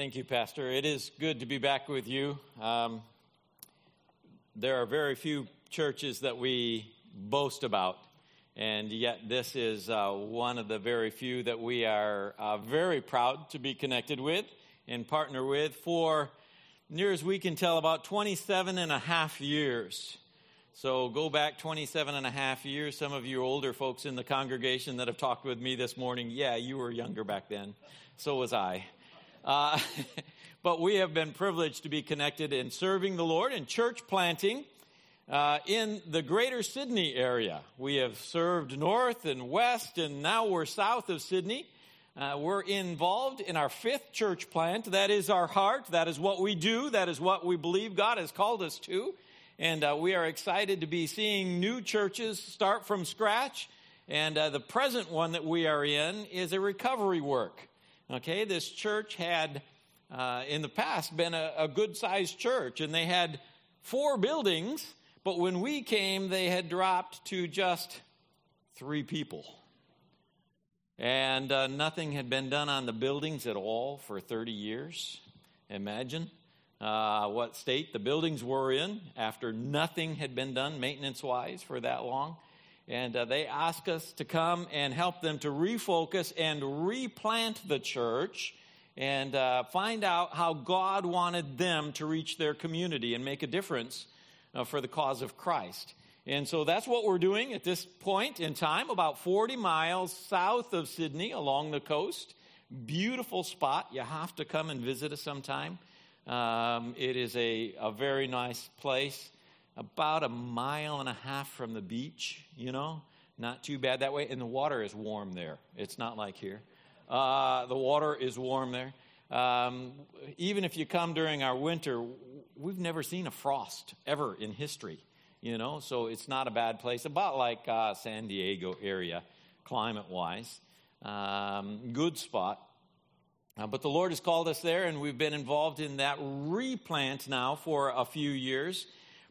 Thank you, Pastor. It is good to be back with you. Um, there are very few churches that we boast about, and yet this is uh, one of the very few that we are uh, very proud to be connected with and partner with for near as we can tell about 27 and a half years. So go back 27 and a half years. Some of you older folks in the congregation that have talked with me this morning, yeah, you were younger back then. So was I. Uh, but we have been privileged to be connected in serving the Lord and church planting uh, in the greater Sydney area. We have served north and west, and now we're south of Sydney. Uh, we're involved in our fifth church plant. That is our heart. That is what we do. That is what we believe God has called us to. And uh, we are excited to be seeing new churches start from scratch. And uh, the present one that we are in is a recovery work. Okay, this church had uh, in the past been a, a good sized church, and they had four buildings, but when we came, they had dropped to just three people. And uh, nothing had been done on the buildings at all for 30 years. Imagine uh, what state the buildings were in after nothing had been done maintenance wise for that long. And uh, they ask us to come and help them to refocus and replant the church and uh, find out how God wanted them to reach their community and make a difference uh, for the cause of Christ. And so that's what we're doing at this point in time, about 40 miles south of Sydney along the coast. Beautiful spot. You have to come and visit us sometime. Um, it is a, a very nice place about a mile and a half from the beach, you know, not too bad that way. And the water is warm there. It's not like here. Uh, the water is warm there. Um, even if you come during our winter, we've never seen a frost ever in history, you know, so it's not a bad place. About like uh, San Diego area, climate wise. Um, good spot. Uh, but the Lord has called us there, and we've been involved in that replant now for a few years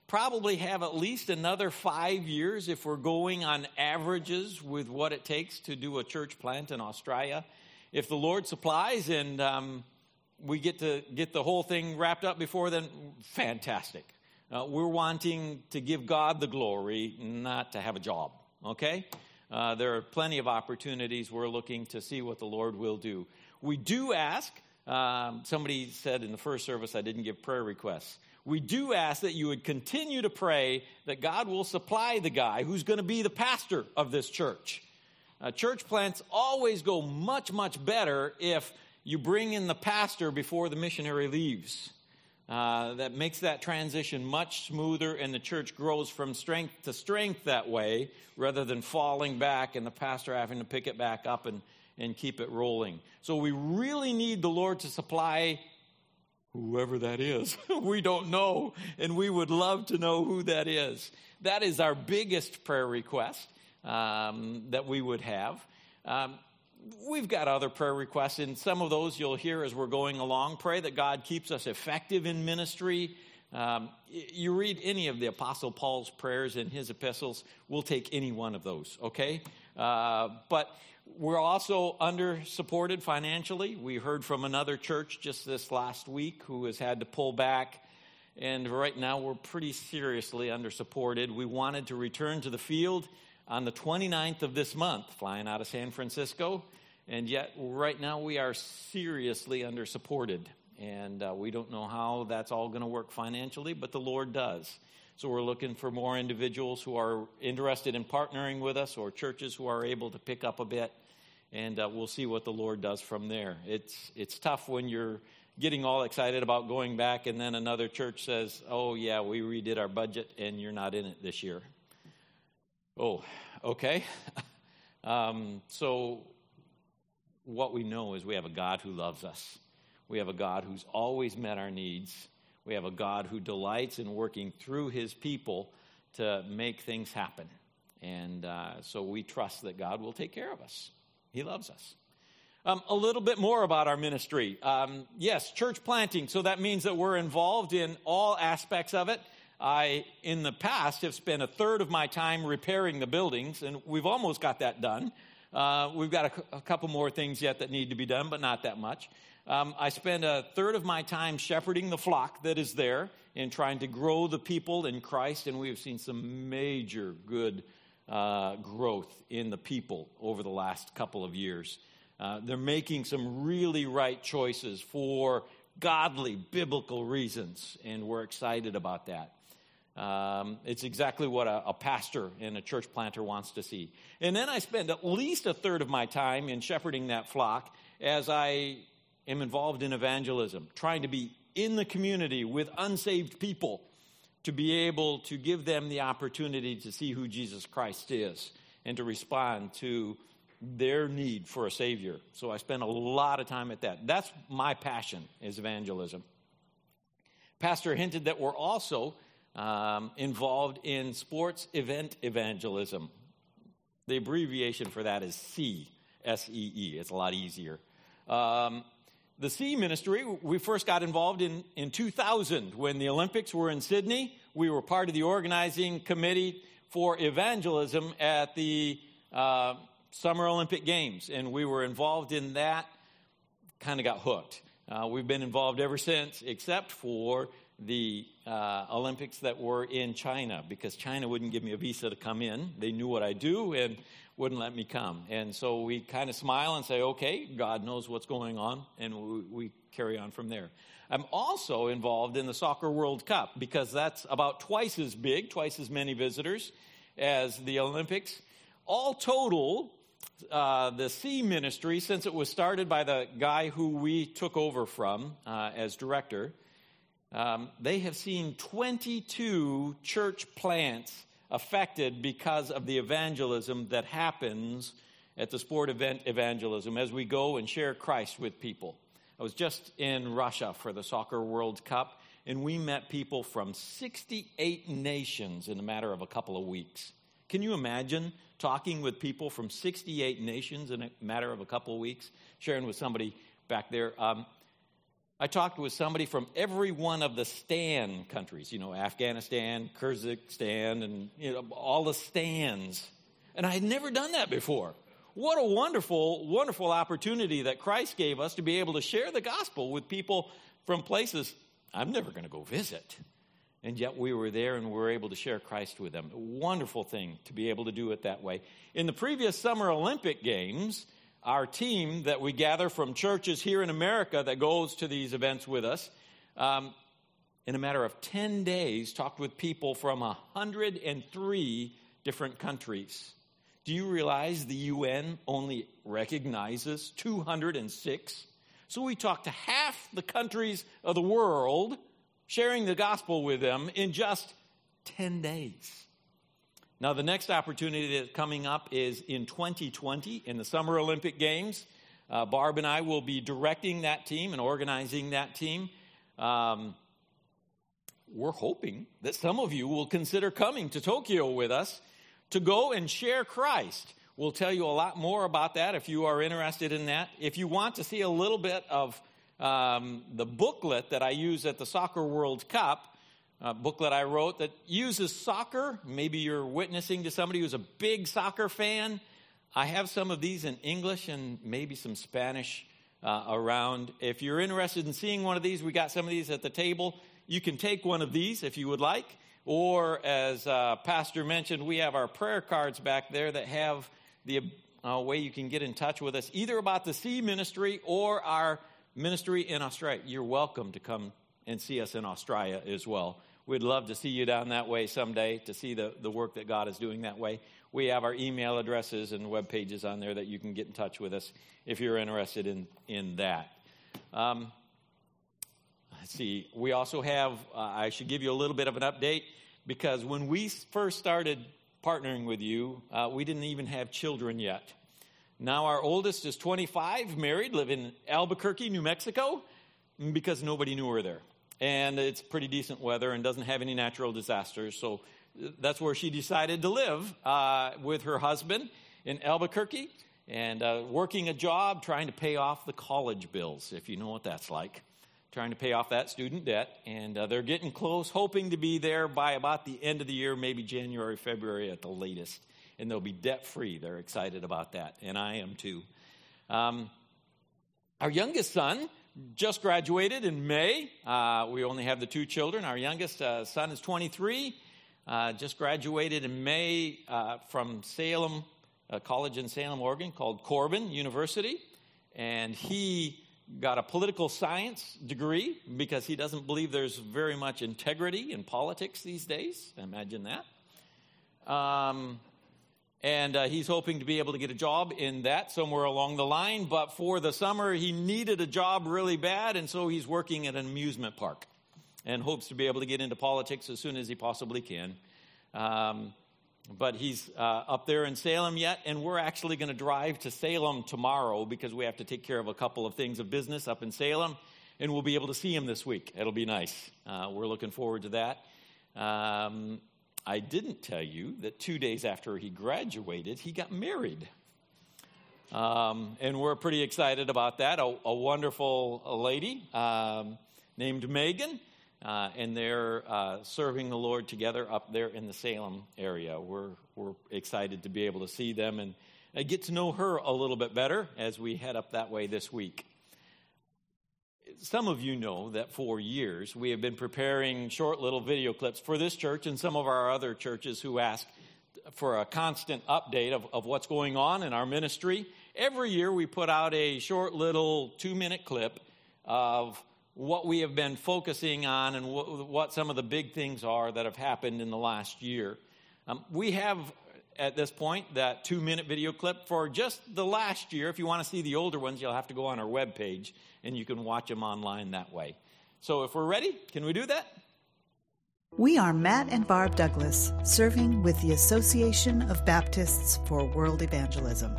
probably have at least another five years if we're going on averages with what it takes to do a church plant in Australia. If the Lord supplies and um, we get to get the whole thing wrapped up before then, fantastic. Uh, we're wanting to give God the glory, not to have a job, okay? Uh, there are plenty of opportunities. We're looking to see what the Lord will do. We do ask, um, somebody said in the first service I didn't give prayer requests we do ask that you would continue to pray that God will supply the guy who's going to be the pastor of this church. Uh, church plants always go much, much better if you bring in the pastor before the missionary leaves. Uh, that makes that transition much smoother, and the church grows from strength to strength that way rather than falling back and the pastor having to pick it back up and, and keep it rolling. So, we really need the Lord to supply whoever that is. we don't know, and we would love to know who that is. That is our biggest prayer request um, that we would have. Um, we've got other prayer requests, and some of those you'll hear as we're going along. Pray that God keeps us effective in ministry. Um, you read any of the Apostle Paul's prayers in his epistles, we'll take any one of those, okay? Uh, but we're also under supported financially. We heard from another church just this last week who has had to pull back. And right now we're pretty seriously under supported. We wanted to return to the field on the 29th of this month, flying out of San Francisco. And yet, right now, we are seriously under supported. And uh, we don't know how that's all going to work financially, but the Lord does. So we're looking for more individuals who are interested in partnering with us or churches who are able to pick up a bit. And uh, we'll see what the Lord does from there. It's, it's tough when you're getting all excited about going back and then another church says, oh, yeah, we redid our budget and you're not in it this year. Oh, okay. um, so what we know is we have a God who loves us. We have a God who's always met our needs we have a God who delights in working through his people to make things happen. And uh, so we trust that God will take care of us. He loves us. Um, a little bit more about our ministry. Um, yes, church planting. So that means that we're involved in all aspects of it. I, in the past, have spent a third of my time repairing the buildings, and we've almost got that done. Uh, we've got a, a, couple more things yet that need to be done, but not that much. Um, I spend a third of my time shepherding the flock that is there and trying to grow the people in Christ, and we have seen some major good uh, growth in the people over the last couple of years. Uh, they're making some really right choices for godly, biblical reasons, and we're excited about that. Um, it's exactly what a, a, pastor and a church planter wants to see. And then I spend at least a third of my time in shepherding that flock as I am involved in evangelism, trying to be in the community with unsaved people to be able to give them the opportunity to see who Jesus Christ is and to respond to their need for a Savior. So I spend a lot of time at that. That's my passion, is evangelism. Pastor hinted that we're also um, involved in sports event evangelism. The abbreviation for that is C, S E E. It's a lot easier. Um, the sea ministry, we first got involved in, in 2000 when the Olympics were in Sydney. We were part of the organizing committee for evangelism at the uh, Summer Olympic Games, and we were involved in that, kind of got hooked. Uh, we've been involved ever since, except for the uh, Olympics that were in China, because China wouldn't give me a visa to come in. They knew what I do and wouldn't let me come. And so we kind of smile and say, okay, God knows what's going on, and we, we carry on from there. I'm also involved in the Soccer World Cup because that's about twice as big, twice as many visitors as the Olympics. All total, uh, the C ministry, since it was started by the guy who we took over from uh, as director, um, they have seen 22 church plants affected because of the evangelism that happens at the sport event evangelism as we go and share Christ with people. I was just in Russia for the Soccer World Cup, and we met people from 68 nations in a matter of a couple of weeks. Can you imagine talking with people from 68 nations in a matter of a couple of weeks, sharing with somebody back there. Um, I talked with somebody from every one of the Stan countries, you know, Afghanistan, Kyrgyzstan, and you know, all the stands. And I had never done that before. What a wonderful, wonderful opportunity that Christ gave us to be able to share the gospel with people from places I'm never going to go visit and yet we were there and we were able to share Christ with them. A wonderful thing to be able to do it that way. In the previous Summer Olympic Games, our team that we gather from churches here in America that goes to these events with us, um, in a matter of 10 days, talked with people from 103 different countries. Do you realize the UN only recognizes 206? So we talked to half the countries of the world sharing the gospel with them in just 10 days. Now, the next opportunity that's coming up is in 2020 in the Summer Olympic Games. Uh, Barb and I will be directing that team and organizing that team. Um, we're hoping that some of you will consider coming to Tokyo with us to go and share Christ. We'll tell you a lot more about that if you are interested in that. If you want to see a little bit of um, the booklet that I use at the Soccer World Cup, a booklet I wrote that uses soccer. Maybe you're witnessing to somebody who's a big soccer fan. I have some of these in English and maybe some Spanish uh, around. If you're interested in seeing one of these, we got some of these at the table. You can take one of these if you would like. Or, as uh, Pastor mentioned, we have our prayer cards back there that have the uh, way you can get in touch with us, either about the Sea ministry or our ministry in Australia, you're welcome to come and see us in Australia as well. We'd love to see you down that way someday to see the, the work that God is doing that way. We have our email addresses and web pages on there that you can get in touch with us if you're interested in, in that. Um, let's see. We also have, uh, I should give you a little bit of an update because when we first started partnering with you, uh, we didn't even have children yet. Now our oldest is 25, married, live in Albuquerque, New Mexico, because nobody knew her there. And it's pretty decent weather and doesn't have any natural disasters. So that's where she decided to live uh, with her husband in Albuquerque and uh, working a job trying to pay off the college bills, if you know what that's like. Trying to pay off that student debt. And uh, they're getting close, hoping to be there by about the end of the year, maybe January, February at the latest and they'll be debt free. They're excited about that, and I am too. Um, our youngest son just graduated in May. Uh, we only have the two children. Our youngest uh, son is 23, uh, just graduated in May uh, from Salem, a college in Salem, Oregon called Corban University. And he got a political science degree because he doesn't believe there's very much integrity in politics these days. Imagine that. Um, and uh, he's hoping to be able to get a job in that somewhere along the line. But for the summer, he needed a job really bad, and so he's working at an amusement park and hopes to be able to get into politics as soon as he possibly can. Um, but he's uh, up there in Salem yet, and we're actually going to drive to Salem tomorrow because we have to take care of a couple of things of business up in Salem, and we'll be able to see him this week. It'll be nice. Uh, we're looking forward to that. Um, I didn't tell you that two days after he graduated, he got married. Um, and we're pretty excited about that. A, a wonderful lady um, named Megan, uh, and they're uh, serving the Lord together up there in the Salem area. We're, we're excited to be able to see them and uh, get to know her a little bit better as we head up that way this week some of you know that for years we have been preparing short little video clips for this church and some of our other churches who ask for a constant update of, of what's going on in our ministry. Every year we put out a short little two minute clip of what we have been focusing on and what, what some of the big things are that have happened in the last year. Um, we have at this point that two minute video clip for just the last year. If you want to see the older ones, you'll have to go on our web page and you can watch them online that way. So if we're ready, can we do that? We are Matt and Barb Douglas, serving with the Association of Baptists for World Evangelism.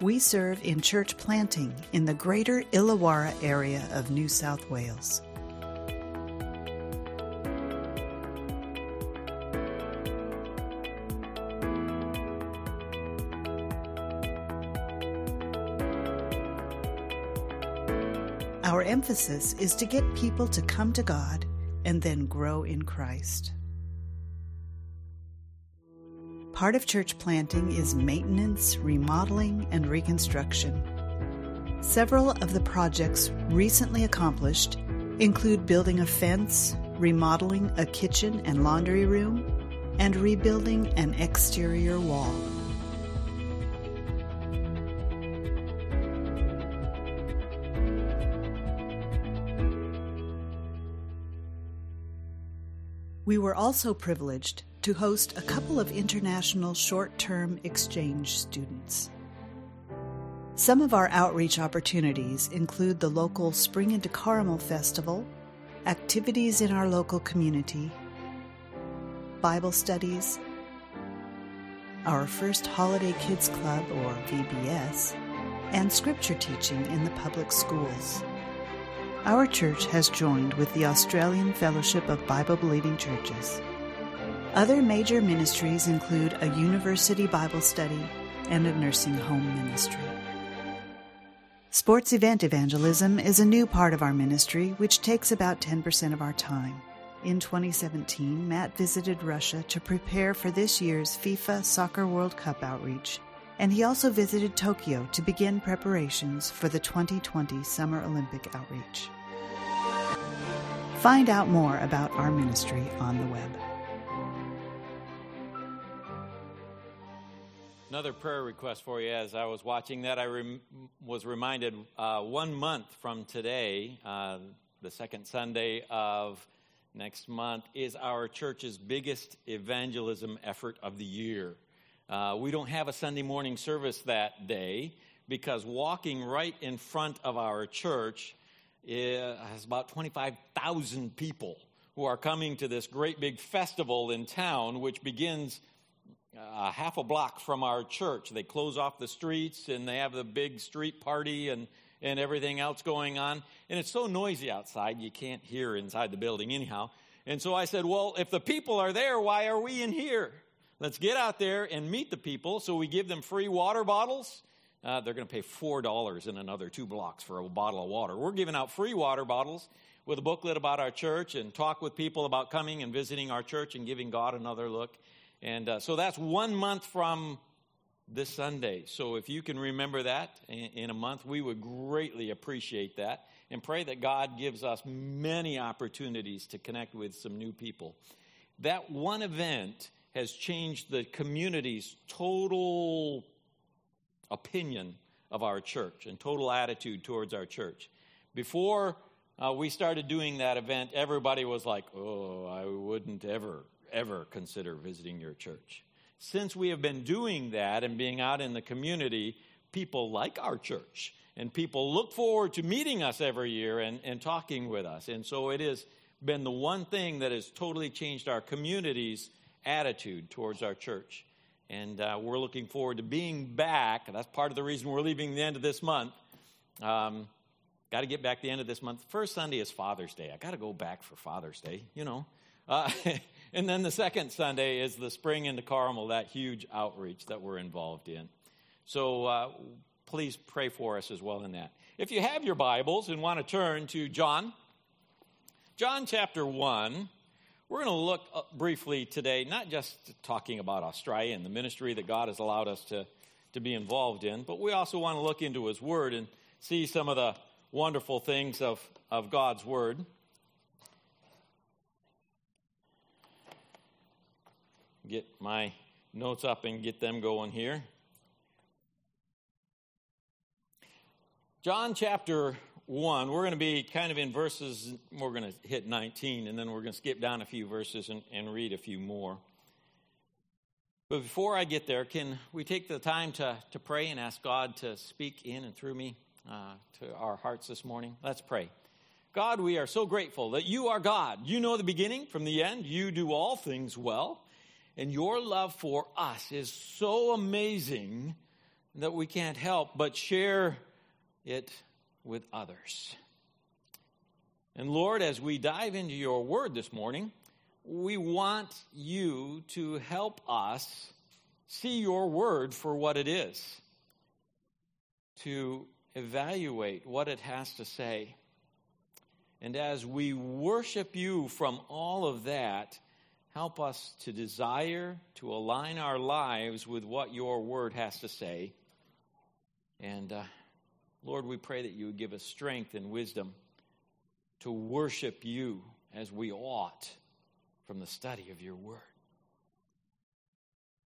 We serve in church planting in the greater Illawarra area of New South Wales. Emphasis is to get people to come to God and then grow in Christ. Part of church planting is maintenance, remodeling, and reconstruction. Several of the projects recently accomplished include building a fence, remodeling a kitchen and laundry room, and rebuilding an exterior wall. We were also privileged to host a couple of international short term exchange students. Some of our outreach opportunities include the local Spring into Corrimal Festival, activities in our local community, Bible studies, our first Holiday Kids Club, or VBS, and scripture teaching in the public schools. Our church has joined with the Australian Fellowship of Bible Believing Churches. Other major ministries include a university Bible study and a nursing home ministry. Sports event evangelism is a new part of our ministry, which takes about 10% of our time. In 2017, Matt visited Russia to prepare for this year's FIFA Soccer World Cup outreach, and he also visited Tokyo to begin preparations for the 2020 Summer Olympic outreach. Find out more about our ministry on the web. Another prayer request for you as I was watching that, I rem- was reminded uh, one month from today, uh, the second Sunday of next month, is our church's biggest evangelism effort of the year. Uh, we don't have a Sunday morning service that day because walking right in front of our church has about 25,000 people who are coming to this great big festival in town, which begins uh, half a block from our church. They close off the streets and they have the big street party and, and everything else going on. And it's so noisy outside, you can't hear inside the building anyhow. And so I said, Well, if the people are there, why are we in here? Let's get out there and meet the people. So we give them free water bottles uh, they're going to pay $4 in another two blocks for a bottle of water. We're giving out free water bottles with a booklet about our church and talk with people about coming and visiting our church and giving God another look. And uh, so that's one month from this Sunday. So if you can remember that in a month, we would greatly appreciate that and pray that God gives us many opportunities to connect with some new people. That one event has changed the community's total opinion of our church and total attitude towards our church. Before uh, we started doing that event, everybody was like, oh, I wouldn't ever, ever consider visiting your church. Since we have been doing that and being out in the community, people like our church and people look forward to meeting us every year and, and talking with us. And so it has been the one thing that has totally changed our community's attitude towards our church. And uh, we're looking forward to being back. That's part of the reason we're leaving the end of this month. Um, got to get back the end of this month. First Sunday is Father's Day. I got to go back for Father's Day, you know. Uh, and then the second Sunday is the Spring into Corrimal, that huge outreach that we're involved in. So uh, please pray for us as well in that. If you have your Bibles and want to turn to John, John chapter 1, we're going to look briefly today, not just talking about Australia and the ministry that God has allowed us to, to be involved in, but we also want to look into His Word and see some of the wonderful things of, of God's Word. Get my notes up and get them going here. John chapter 1, we're going to be kind of in verses, we're going to hit 19, and then we're going to skip down a few verses and, and read a few more. But before I get there, can we take the time to, to pray and ask God to speak in and through me uh, to our hearts this morning? Let's pray. God, we are so grateful that you are God. You know the beginning from the end. You do all things well. And your love for us is so amazing that we can't help but share it with others. And Lord, as we dive into your word this morning, we want you to help us see your word for what it is, to evaluate what it has to say. And as we worship you from all of that, help us to desire to align our lives with what your word has to say. And uh, Lord, we pray that you would give us strength and wisdom to worship you as we ought from the study of your word.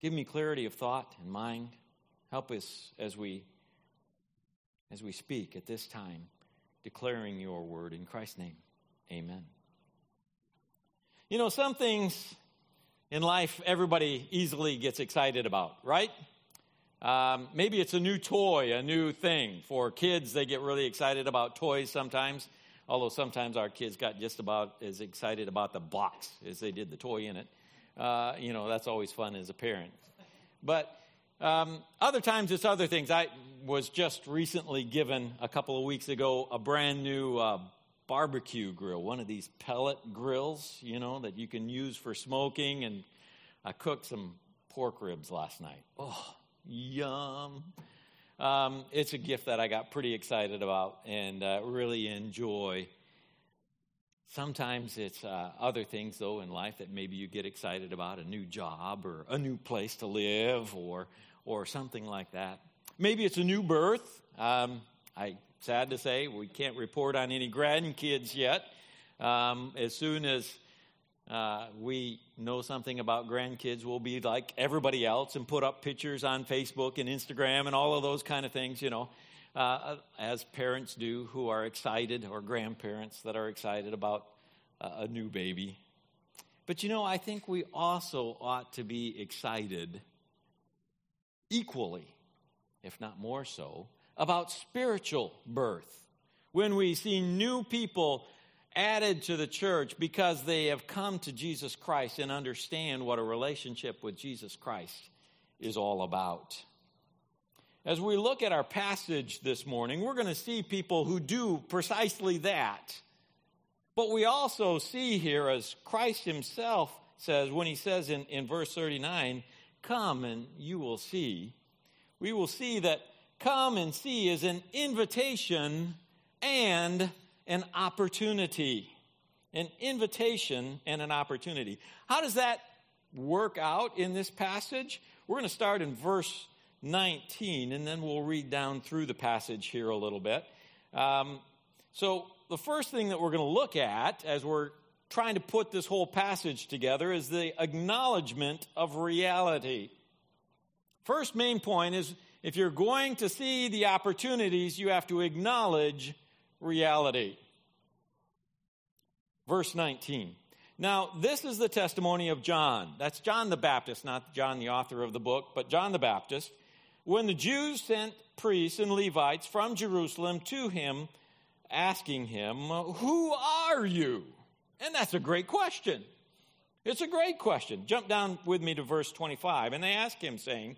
Give me clarity of thought and mind. Help us as we as we speak at this time, declaring your word in Christ's name. Amen. You know, some things in life everybody easily gets excited about, right? Um, maybe it's a new toy, a new thing. For kids, they get really excited about toys sometimes, although sometimes our kids got just about as excited about the box as they did the toy in it. Uh, you know, that's always fun as a parent. But um, other times it's other things. I was just recently given a couple of weeks ago a brand new uh, barbecue grill, one of these pellet grills, you know, that you can use for smoking. And I cooked some pork ribs last night. Oh, Yum. Um, it's a gift that I got pretty excited about and uh, really enjoy. Sometimes it's uh, other things, though, in life that maybe you get excited about a new job or a new place to live or, or something like that. Maybe it's a new birth. Um, I sad to say we can't report on any grandkids yet. Um, as soon as uh, we know something about grandkids, we'll be like everybody else and put up pictures on Facebook and Instagram and all of those kind of things, you know, uh, as parents do who are excited, or grandparents that are excited about uh, a new baby. But you know, I think we also ought to be excited equally, if not more so, about spiritual birth. When we see new people added to the church because they have come to Jesus Christ and understand what a relationship with Jesus Christ is all about. As we look at our passage this morning, we're going to see people who do precisely that. But we also see here, as Christ himself says, when he says in, in verse 39, Come and you will see, we will see that come and see is an invitation and an opportunity. An invitation and an opportunity. How does that work out in this passage? We're going to start in verse 19, and then we'll read down through the passage here a little bit. Um, so, the first thing that we're going to look at as we're trying to put this whole passage together is the acknowledgement of reality. First main point is if you're going to see the opportunities, you have to acknowledge reality. Verse 19. Now, this is the testimony of John. That's John the Baptist, not John the author of the book, but John the Baptist. When the Jews sent priests and Levites from Jerusalem to him, asking him, Who are you? And that's a great question. It's a great question. Jump down with me to verse 25. And they ask him, saying,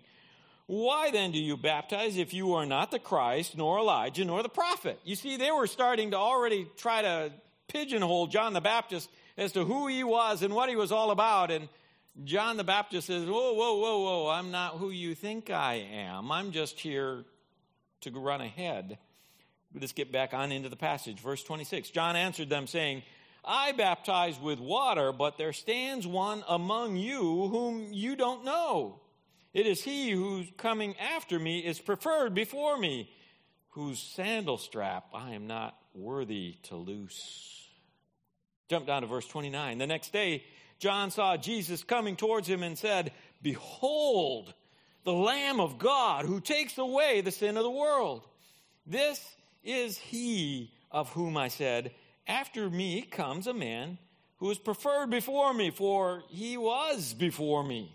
Why then do you baptize if you are not the Christ, nor Elijah, nor the prophet? You see, they were starting to already try to pigeonhole John the Baptist as to who he was and what he was all about. And John the Baptist says, Whoa, whoa, whoa, whoa, I'm not who you think I am. I'm just here to run ahead. Let's get back on into the passage. Verse 26 John answered them, saying, I baptize with water, but there stands one among you whom you don't know. It is he who's coming after me is preferred before me, whose sandal strap I am not worthy to loose. Jump down to verse 29. The next day, John saw Jesus coming towards him and said, Behold, the Lamb of God who takes away the sin of the world. This is he of whom I said, after me comes a man who is preferred before me, for he was before me.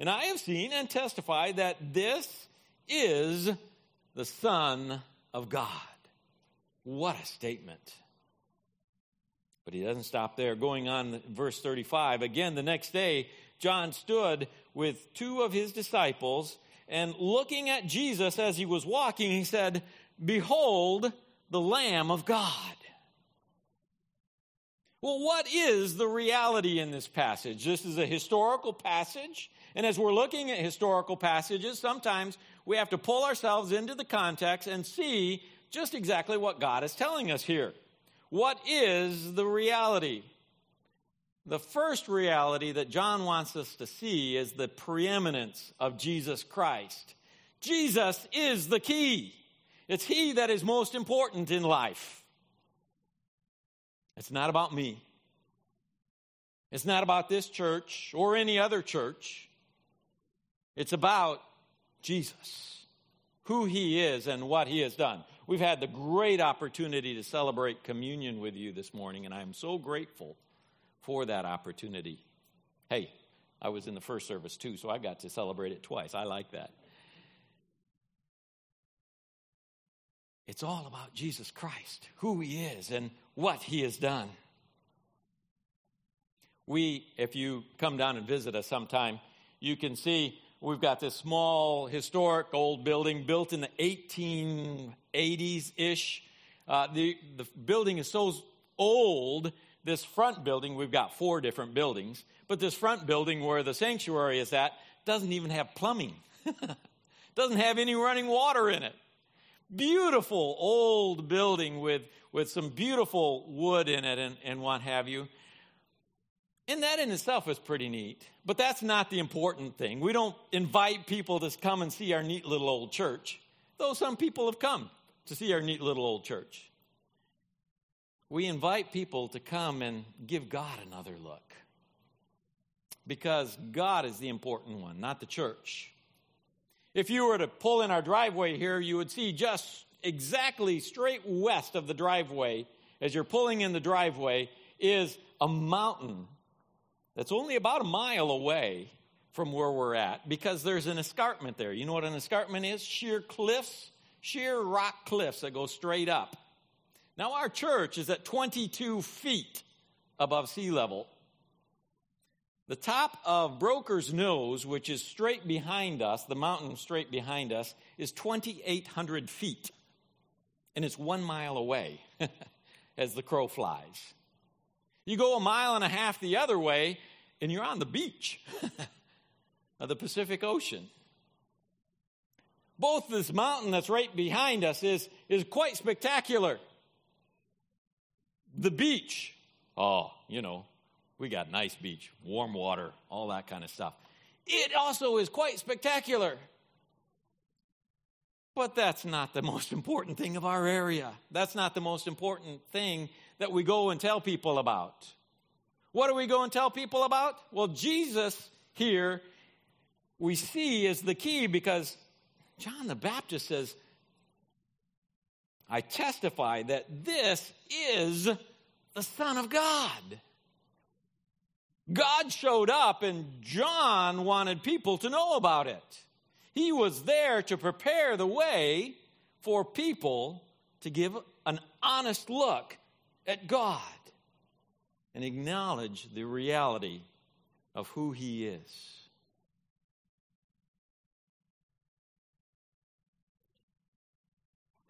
And I have seen and testified that this is the Son of God. What a statement. But he doesn't stop there. Going on, verse 35. Again, the next day, John stood with two of his disciples, and looking at Jesus as he was walking, he said, Behold, the Lamb of God. Well, what is the reality in this passage? This is a historical passage. And as we're looking at historical passages, sometimes we have to pull ourselves into the context and see just exactly what God is telling us here. What is the reality? The first reality that John wants us to see is the preeminence of Jesus Christ. Jesus is the key. It's He that is most important in life. It's not about me. It's not about this church or any other church. It's about Jesus, who he is and what he has done. We've had the great opportunity to celebrate communion with you this morning, and I'm so grateful for that opportunity. Hey, I was in the first service too, so I got to celebrate it twice. I like that. It's all about Jesus Christ, who he is, and what he has done. We, if you come down and visit us sometime, you can see we've got this small historic old building built in the 1880s ish. Uh, the, the building is so old, this front building, we've got four different buildings, but this front building where the sanctuary is at doesn't even have plumbing, doesn't have any running water in it beautiful old building with, with some beautiful wood in it and, and what have you. And that in itself is pretty neat. But that's not the important thing. We don't invite people to come and see our neat little old church, though some people have come to see our neat little old church. We invite people to come and give God another look. Because God is the important one, not the church. If you were to pull in our driveway here, you would see just exactly straight west of the driveway, as you're pulling in the driveway, is a mountain that's only about a mile away from where we're at because there's an escarpment there. You know what an escarpment is? Sheer cliffs, sheer rock cliffs that go straight up. Now, our church is at 22 feet above sea level. The top of Broker's Nose, which is straight behind us, the mountain straight behind us, is 2,800 feet. And it's one mile away as the crow flies. You go a mile and a half the other way, and you're on the beach of the Pacific Ocean. Both this mountain that's right behind us is, is quite spectacular. The beach, oh, you know, we got nice beach, warm water, all that kind of stuff. It also is quite spectacular. But that's not the most important thing of our area. That's not the most important thing that we go and tell people about. What do we go and tell people about? Well, Jesus here we see is the key because John the Baptist says, I testify that this is the Son of God. God showed up and John wanted people to know about it. He was there to prepare the way for people to give an honest look at God and acknowledge the reality of who He is.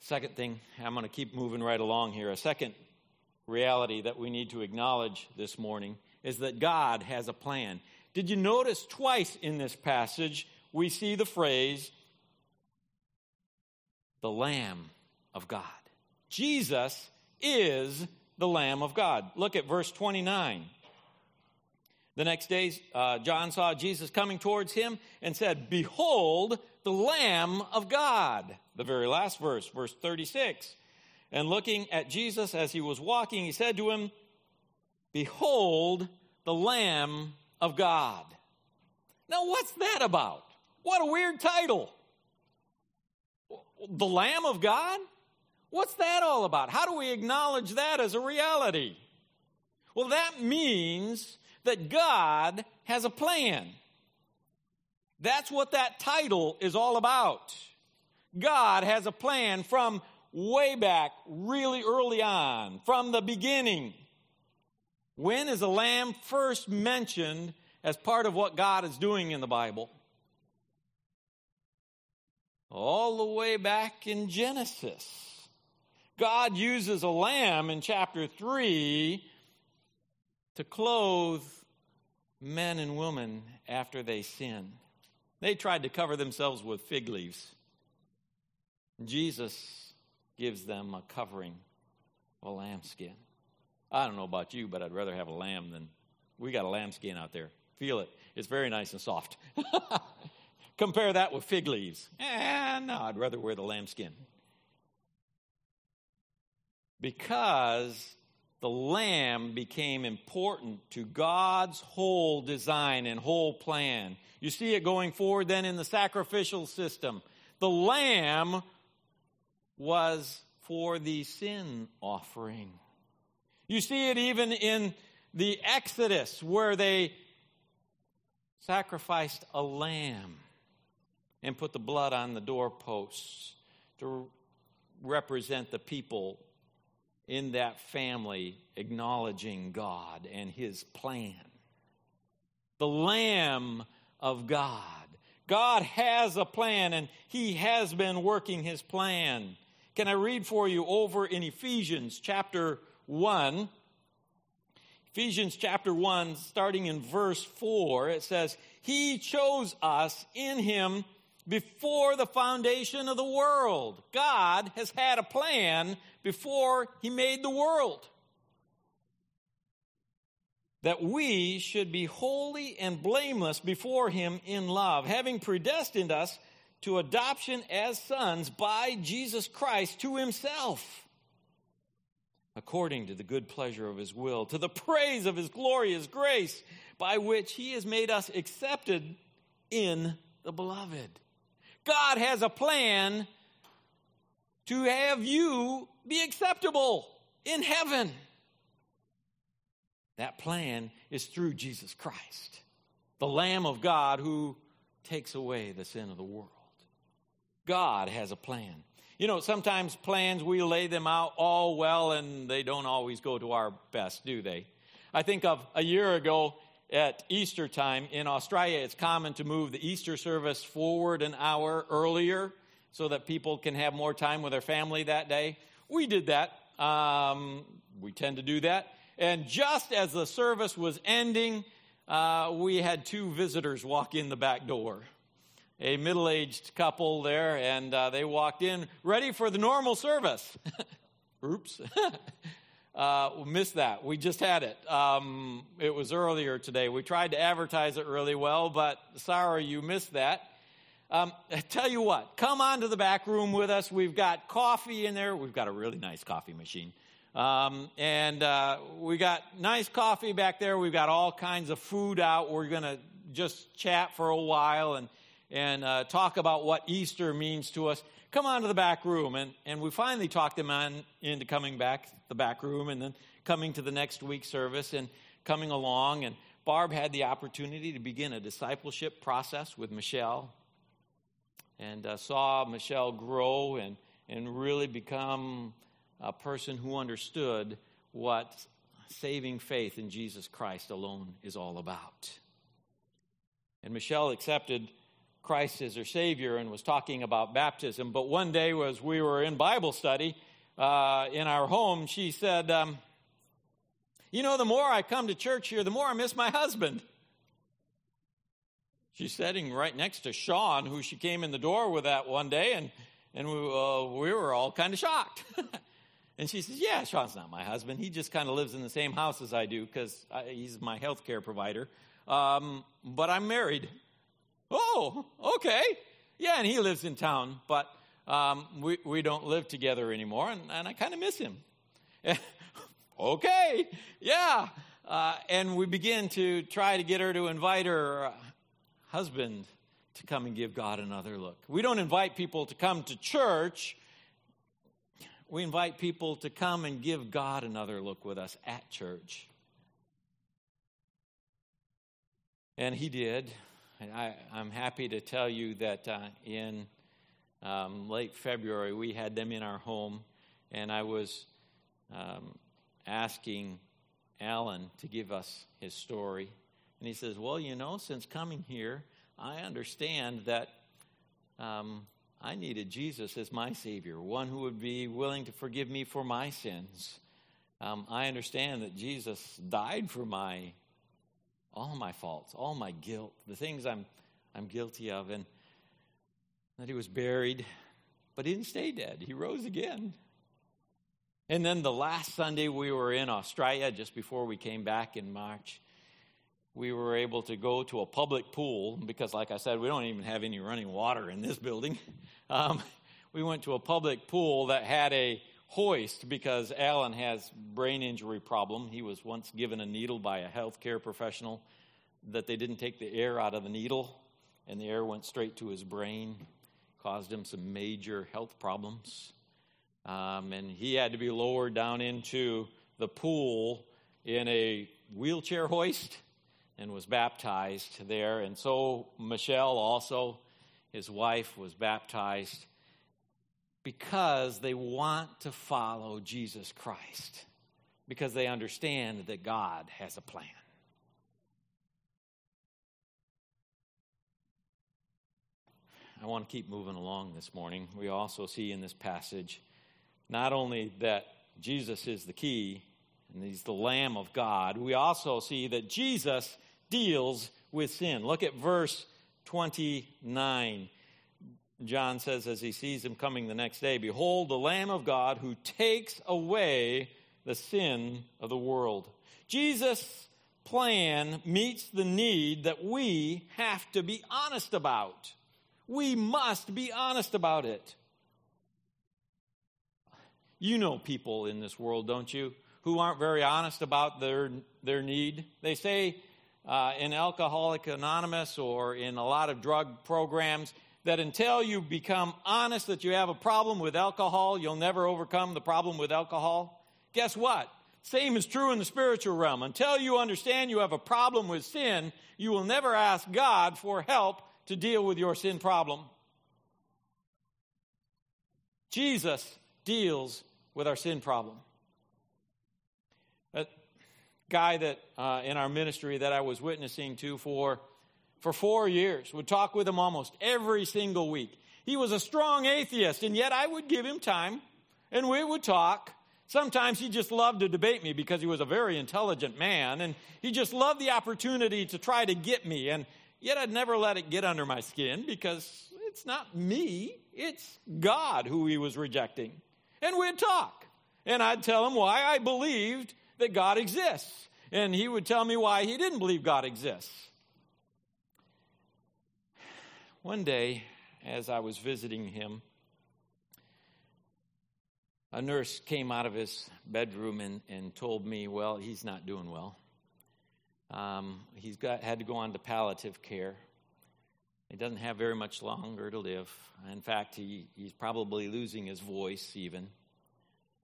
Second thing, I'm going to keep moving right along here. A second reality that we need to acknowledge this morning is that God has a plan. Did you notice twice in this passage we see the phrase, the Lamb of God? Jesus is the Lamb of God. Look at verse 29. The next day, uh, John saw Jesus coming towards him and said, Behold, the Lamb of God. The very last verse, verse 36. And looking at Jesus as he was walking, he said to him, Behold the Lamb of God. Now, what's that about? What a weird title. The Lamb of God? What's that all about? How do we acknowledge that as a reality? Well, that means that God has a plan. That's what that title is all about. God has a plan from way back, really early on, from the beginning. When is a lamb first mentioned as part of what God is doing in the Bible? All the way back in Genesis. God uses a lamb in chapter 3 to clothe men and women after they sin. They tried to cover themselves with fig leaves. Jesus gives them a covering of a lambskin. I don't know about you, but I'd rather have a lamb than we got a lambskin out there. Feel it. It's very nice and soft. Compare that with fig leaves. Eh, no, I'd rather wear the lambskin. Because the lamb became important to God's whole design and whole plan. You see it going forward then in the sacrificial system. The lamb was for the sin offering. You see it even in the Exodus where they sacrificed a lamb and put the blood on the doorposts to represent the people in that family acknowledging God and his plan. The Lamb of God. God has a plan and he has been working his plan. Can I read for you over in Ephesians chapter 1? Ephesians chapter 1, starting in verse 4, it says, He chose us in Him before the foundation of the world. God has had a plan before He made the world. That we should be holy and blameless before Him in love, having predestined us to adoption as sons by Jesus Christ to himself, according to the good pleasure of his will, to the praise of his glorious grace, by which he has made us accepted in the beloved. God has a plan to have you be acceptable in heaven. That plan is through Jesus Christ, the Lamb of God who takes away the sin of the world. God has a plan. You know, sometimes plans, we lay them out all well and they don't always go to our best, do they? I think of a year ago at Easter time. In Australia, it's common to move the Easter service forward an hour earlier so that people can have more time with their family that day. We did that. Um, we tend to do that. And just as the service was ending, uh, we had two visitors walk in the back door. A middle aged couple there, and uh, they walked in ready for the normal service. Oops. uh, missed that. We just had it. Um, it was earlier today. We tried to advertise it really well, but sorry you missed that. Um, I tell you what, come on to the back room with us. We've got coffee in there. We've got a really nice coffee machine. Um, and uh, we got nice coffee back there. We've got all kinds of food out. We're going to just chat for a while and, and uh, talk about what Easter means to us. Come on to the back room. And, and we finally talked them on into coming back the back room and then coming to the next week's service and coming along. And Barb had the opportunity to begin a discipleship process with Michelle and uh, saw Michelle grow and, and really become a person who understood what saving faith in Jesus Christ alone is all about. And Michelle accepted Christ as her Savior and was talking about baptism. But one day, as we were in Bible study uh, in our home, she said, um, You know, the more I come to church here, the more I miss my husband. She's sitting right next to Sean, who she came in the door with that one day, and, and we, uh, we were all kind of shocked. and she says, Yeah, Sean's not my husband. He just kind of lives in the same house as I do because he's my health care provider. Um, but I'm married. Oh, okay. Yeah, and he lives in town, but um, we, we don't live together anymore, and, and I kind of miss him. okay, yeah. Uh, and we begin to try to get her to invite her husband to come and give God another look. We don't invite people to come to church. We invite people to come and give God another look with us at church. And he did. I, am happy to tell you that uh, in um, late February, we had them in our home, and I was um, asking Alan to give us his story. And he says, Well, you know, since coming here, I understand that um, I needed Jesus as my Savior, one who would be willing to forgive me for my sins. Um, I understand that Jesus died for my all my faults, all my guilt, the things I'm I'm guilty of, and that he was buried, but he didn't stay dead. He rose again. And then the last Sunday we were in Australia, just before we came back in March, we were able to go to a public pool because, like I said, we don't even have any running water in this building. Um, we went to a public pool that had a hoist because Alan has brain injury problem. He was once given a needle by a healthcare professional that they didn't take the air out of the needle, and the air went straight to his brain, caused him some major health problems. Um, and he had to be lowered down into the pool in a wheelchair hoist and was baptized there. And so Michelle also, his wife, was baptized because they want to follow Jesus Christ, because they understand that God has a plan. I want to keep moving along this morning. We also see in this passage not only that Jesus is the key and he's the Lamb of God, we also see that Jesus deals with sin. Look at verse 29. John says, as he sees him coming the next day, Behold, the Lamb of God who takes away the sin of the world. Jesus' plan meets the need that we have to be honest about. We must be honest about it. You know people in this world, don't you, who aren't very honest about their, their need. They say, uh, in Alcoholic Anonymous or in a lot of drug programs that until you become honest that you have a problem with alcohol, you'll never overcome the problem with alcohol. Guess what? Same is true in the spiritual realm. Until you understand you have a problem with sin, you will never ask God for help to deal with your sin problem. Jesus deals with our sin problem. A guy that uh, in our ministry that I was witnessing to for, for four years, would talk with him almost every single week. He was a strong atheist, and yet I would give him time, and we would talk. Sometimes he just loved to debate me because he was a very intelligent man, and he just loved the opportunity to try to get me. And yet I'd never let it get under my skin because it's not me, it's God who he was rejecting. And we'd talk. And I'd tell him why I believed that God exists. And he would tell me why he didn't believe God exists. One day, as I was visiting him, a nurse came out of his bedroom and, and told me, well, he's not doing well. Um, he's got, had to go on to palliative care. He doesn't have very much longer to live. In fact, he, he's probably losing his voice even.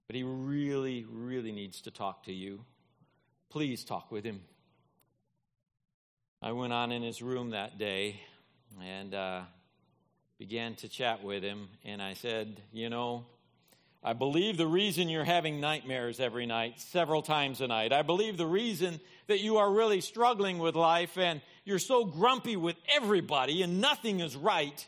But he really, really needs to talk to you. Please talk with him. I went on in his room that day and uh, began to chat with him. And I said, You know, I believe the reason you're having nightmares every night, several times a night, I believe the reason that you are really struggling with life and you're so grumpy with everybody and nothing is right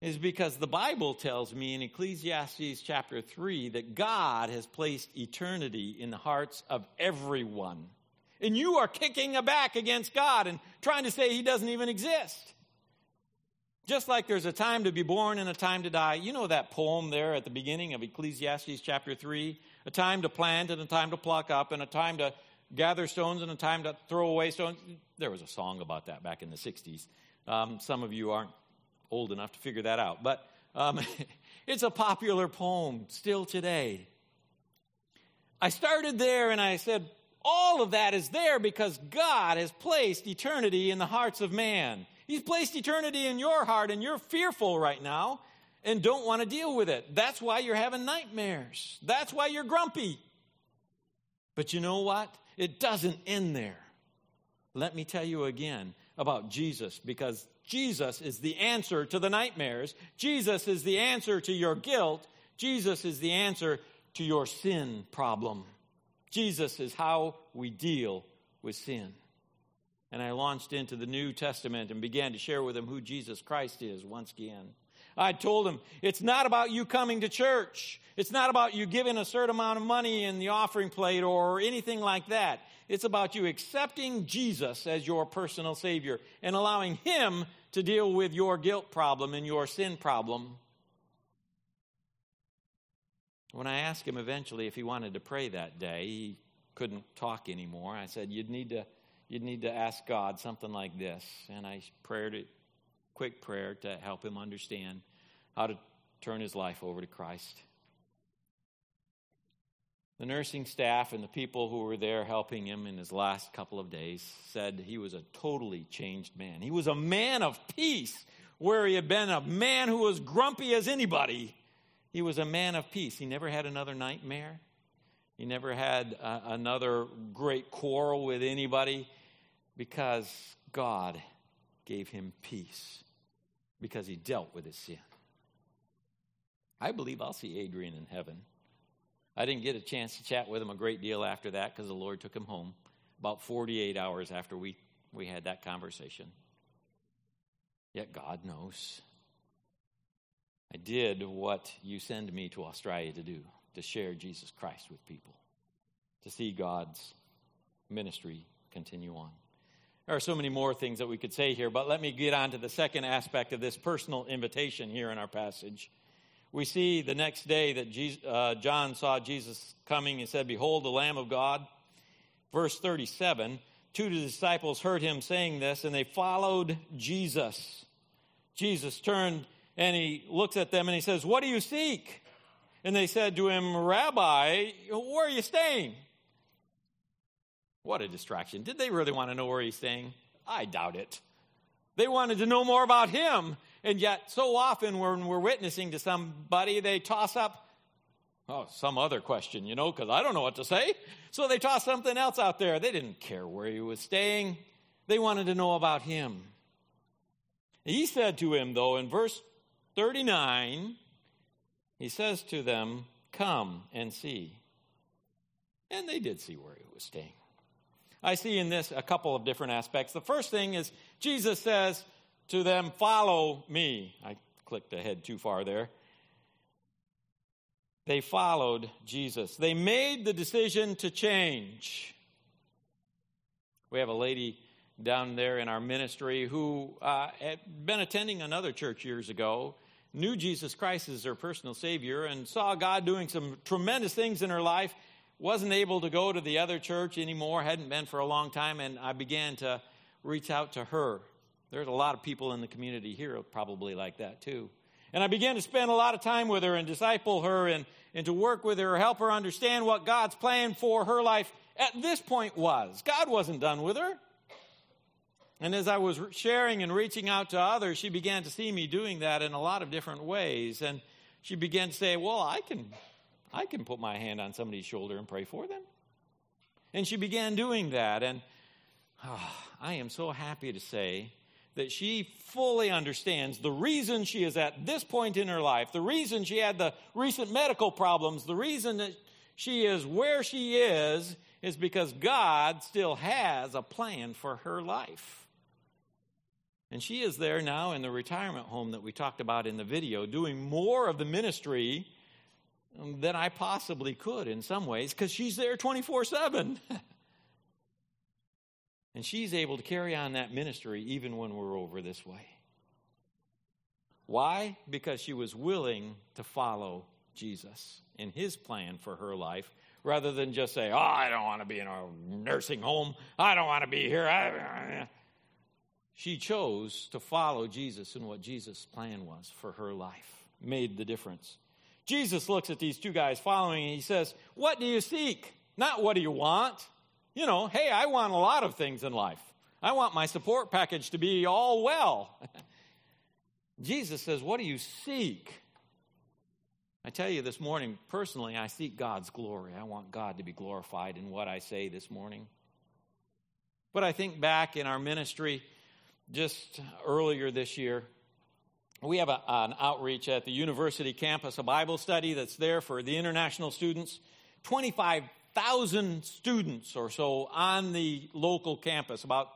is because the Bible tells me in Ecclesiastes chapter 3 that God has placed eternity in the hearts of everyone. And you are kicking a back against God and trying to say he doesn't even exist. Just like there's a time to be born and a time to die. You know that poem there at the beginning of Ecclesiastes chapter 3? A time to plant and a time to pluck up, and a time to gather stones and a time to throw away stones. There was a song about that back in the 60s. Um, some of you aren't old enough to figure that out. But um, it's a popular poem still today. I started there and I said, all of that is there because God has placed eternity in the hearts of man. He's placed eternity in your heart and you're fearful right now and don't want to deal with it. That's why you're having nightmares. That's why you're grumpy. But you know what? It doesn't end there. Let me tell you again about Jesus because Jesus is the answer to the nightmares. Jesus is the answer to your guilt. Jesus is the answer to your sin problem. Jesus is how we deal with sin. And I launched into the New Testament and began to share with him who Jesus Christ is once again. I told him, it's not about you coming to church. It's not about you giving a certain amount of money in the offering plate or anything like that. It's about you accepting Jesus as your personal Savior and allowing Him to deal with your guilt problem and your sin problem. When I asked him eventually if he wanted to pray that day, he couldn't talk anymore. I said, You'd need to, you'd need to ask God something like this. And I prayed a quick prayer to help him understand how to turn his life over to Christ. The nursing staff and the people who were there helping him in his last couple of days said he was a totally changed man. He was a man of peace, where he had been a man who was grumpy as anybody. He was a man of peace. He never had another nightmare. He never had uh, another great quarrel with anybody because God gave him peace because he dealt with his sin. I believe I'll see Adrian in heaven. I didn't get a chance to chat with him a great deal after that because the Lord took him home about 48 hours after we, we had that conversation. Yet God knows. I did what you send me to Australia to do to share Jesus Christ with people, to see God's ministry continue on. There are so many more things that we could say here, but let me get on to the second aspect of this personal invitation here in our passage we see the next day that Jesus, uh, John saw Jesus coming and said, Behold, the Lamb of God. Verse 37 Two of the disciples heard him saying this, and they followed Jesus. Jesus turned and he looks at them and he says, What do you seek? And they said to him, Rabbi, where are you staying? What a distraction. Did they really want to know where he's staying? I doubt it. They wanted to know more about him. And yet, so often when we're witnessing to somebody, they toss up oh, some other question, you know, because I don't know what to say. So they toss something else out there. They didn't care where he was staying, they wanted to know about him. He said to him, though, in verse 39, he says to them, Come and see. And they did see where he was staying. I see in this a couple of different aspects. The first thing is Jesus says to them, Follow me. I clicked ahead too far there. They followed Jesus. They made the decision to change. We have a lady down there in our ministry who uh, had been attending another church years ago, knew Jesus Christ as her personal Savior, and saw God doing some tremendous things in her life. Wasn't able to go to the other church anymore, hadn't been for a long time, and I began to reach out to her. There's a lot of people in the community here probably like that too. And I began to spend a lot of time with her and disciple her and, and to work with her, help her understand what God's plan for her life at this point was. God wasn't done with her. And as I was sharing and reaching out to others, she began to see me doing that in a lot of different ways. And she began to say, Well, I can, I can put my hand on somebody's shoulder and pray for them. And she began doing that. And oh, I am so happy to say that she fully understands the reason she is at this point in her life, the reason she had the recent medical problems, the reason that she is where she is, is because God still has a plan for her life. And she is there now in the retirement home that we talked about in the video, doing more of the ministry than I possibly could in some ways, because she's there 24 7. And she's able to carry on that ministry even when we're over this way. Why? Because she was willing to follow Jesus in his plan for her life rather than just say, Oh, I don't want to be in a nursing home. I don't want to be here. She chose to follow Jesus and what Jesus' plan was for her life. Made the difference. Jesus looks at these two guys following and he says, What do you seek? Not what do you want? You know, hey, I want a lot of things in life. I want my support package to be all well. Jesus says, What do you seek? I tell you this morning, personally, I seek God's glory. I want God to be glorified in what I say this morning. But I think back in our ministry just earlier this year, we have a, an outreach at the university campus, a Bible study that's there for the international students. 25 thousand students or so on the local campus, about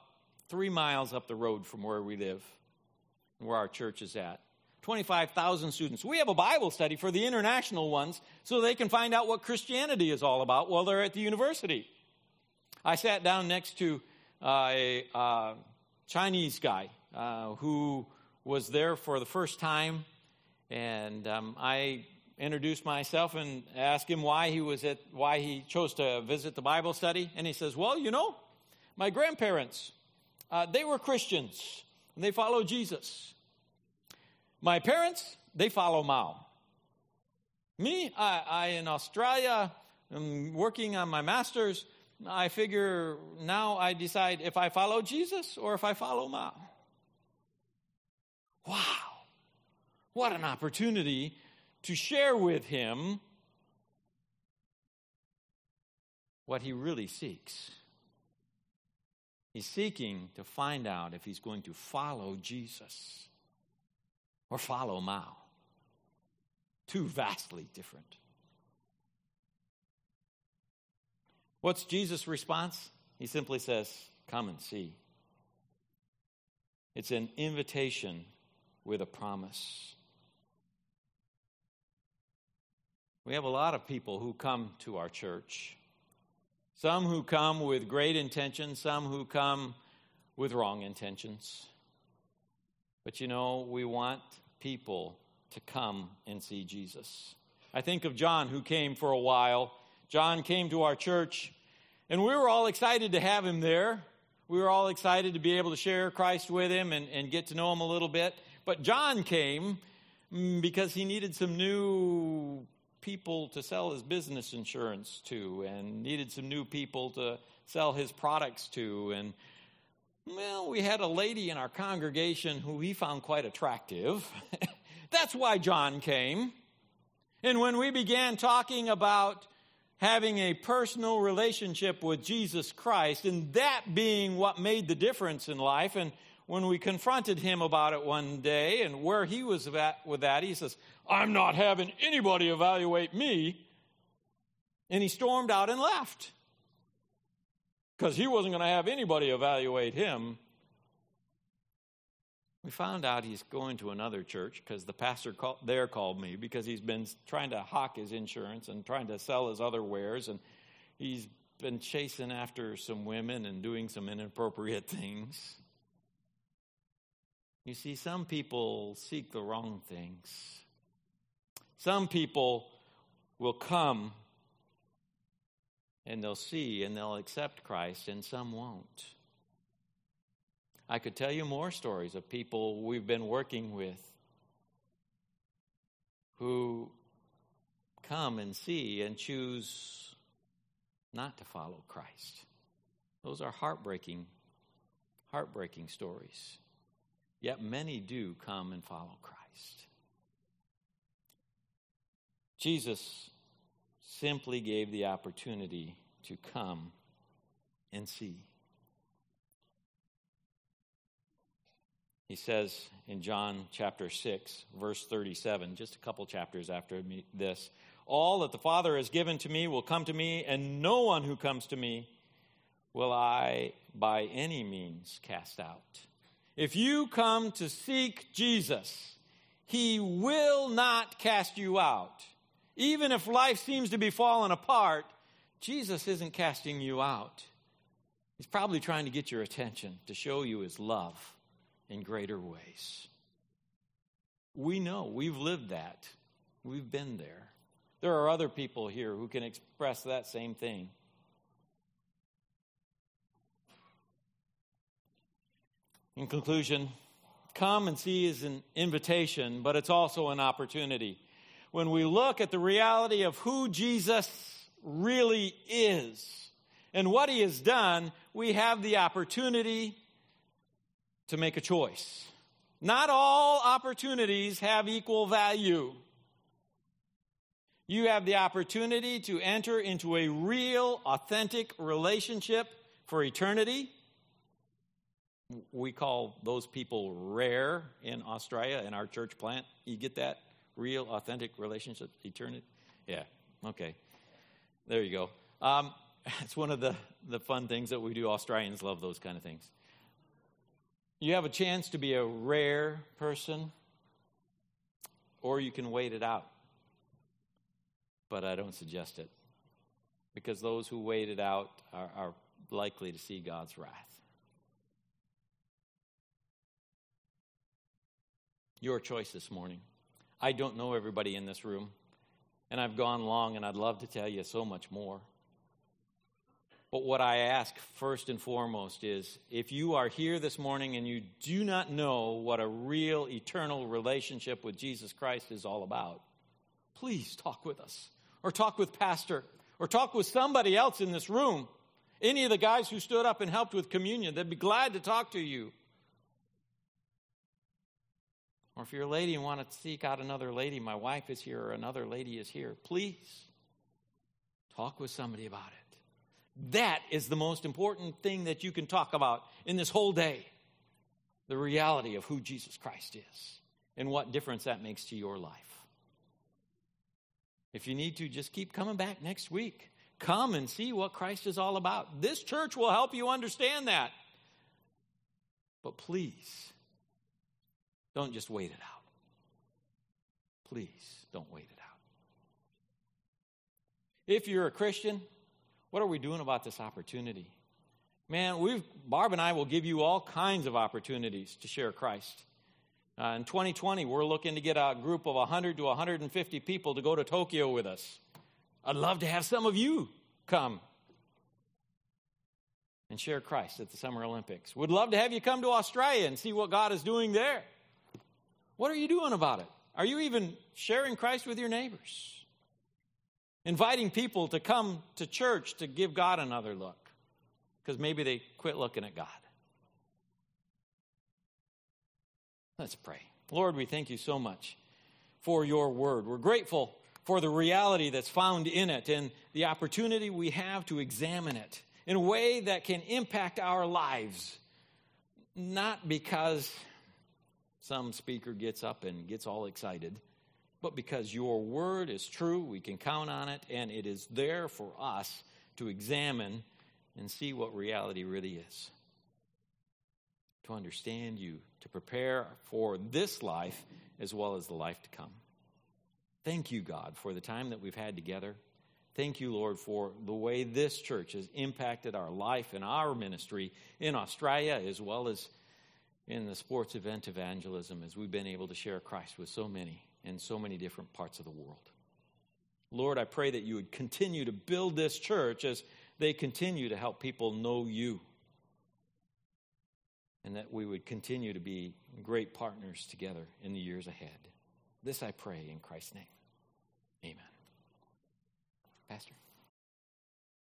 three miles up the road from where we live, where our church is at. 25,000 students. We have a Bible study for the international ones so they can find out what Christianity is all about while they're at the university. I sat down next to uh, a uh, Chinese guy uh, who was there for the first time, and um, I introduced myself and asked him why he was at why he chose to visit the Bible study, and he says, "Well, you know, my grandparents, uh, they were Christians and they followed Jesus. My parents, they follow Mao. Me, I, I in Australia, I'm working on my master's. I figure now I decide if I follow Jesus or if I follow Mao. Wow, what an opportunity to share with him what he really seeks. He's seeking to find out if he's going to follow Jesus or follow Mao. Two vastly different. What's Jesus' response? He simply says, Come and see. It's an invitation with a promise. We have a lot of people who come to our church. Some who come with great intentions, some who come with wrong intentions. But you know, we want people to come and see Jesus. I think of John, who came for a while. John came to our church, and we were all excited to have him there. We were all excited to be able to share Christ with him and, and get to know him a little bit. But John came mm, because he needed some new people to sell his business insurance to and needed some new people to sell his products to. And, well, we had a lady in our congregation who he found quite attractive. That's why John came. And when we began talking about having a personal relationship with Jesus Christ, and that being what made the difference in life, and when we confronted him about it one day and where he was at with that, he says, I'm not having anybody evaluate me. And he stormed out and left because he wasn't going to have anybody evaluate him. We found out he's going to another church because the pastor call, there called me because he's been trying to hawk his insurance and trying to sell his other wares. And he's been chasing after some women and doing some inappropriate things. You see, some people seek the wrong things. Some people will come and they'll see and they'll accept Christ, and some won't. I could tell you more stories of people we've been working with who come and see and choose not to follow Christ. Those are heartbreaking, heartbreaking stories. Yet many do come and follow Christ. Jesus simply gave the opportunity to come and see. He says in John chapter 6, verse 37, just a couple chapters after this All that the Father has given to me will come to me, and no one who comes to me will I by any means cast out. If you come to seek Jesus, he will not cast you out. Even if life seems to be falling apart, Jesus isn't casting you out. He's probably trying to get your attention to show you his love in greater ways. We know, we've lived that, we've been there. There are other people here who can express that same thing. In conclusion, come and see is an invitation, but it's also an opportunity. When we look at the reality of who Jesus really is and what he has done, we have the opportunity to make a choice. Not all opportunities have equal value. You have the opportunity to enter into a real, authentic relationship for eternity. We call those people rare in Australia in our church plant. You get that? Real, authentic relationship, eternity? Yeah, okay. There you go. Um, it's one of the, the fun things that we do. Australians love those kind of things. You have a chance to be a rare person, or you can wait it out. But I don't suggest it because those who wait it out are, are likely to see God's wrath. Your choice this morning. I don't know everybody in this room. And I've gone long, and I'd love to tell you so much more. But what I ask first and foremost is if you are here this morning and you do not know what a real eternal relationship with Jesus Christ is all about, please talk with us, or talk with Pastor, or talk with somebody else in this room. Any of the guys who stood up and helped with communion, they'd be glad to talk to you. Or if you're a lady and want to seek out another lady, my wife is here or another lady is here, please talk with somebody about it. That is the most important thing that you can talk about in this whole day the reality of who Jesus Christ is and what difference that makes to your life. If you need to, just keep coming back next week. Come and see what Christ is all about. This church will help you understand that. But please, don't just wait it out. Please don't wait it out. If you're a Christian, what are we doing about this opportunity? Man, we've Barb and I will give you all kinds of opportunities to share Christ. Uh, in 2020, we're looking to get a group of 100 to 150 people to go to Tokyo with us. I'd love to have some of you come and share Christ at the Summer Olympics. Would love to have you come to Australia and see what God is doing there. What are you doing about it? Are you even sharing Christ with your neighbors? Inviting people to come to church to give God another look because maybe they quit looking at God. Let's pray. Lord, we thank you so much for your word. We're grateful for the reality that's found in it and the opportunity we have to examine it in a way that can impact our lives. Not because some speaker gets up and gets all excited, but because your word is true, we can count on it, and it is there for us to examine and see what reality really is. To understand you, to prepare for this life as well as the life to come. Thank you, God, for the time that we've had together. Thank you, Lord, for the way this church has impacted our life and our ministry in Australia as well as in the sports event evangelism as we've been able to share Christ with so many in so many different parts of the world. Lord, I pray that you would continue to build this church as they continue to help people know you. And that we would continue to be great partners together in the years ahead. This I pray in Christ's name. Amen. Pastor.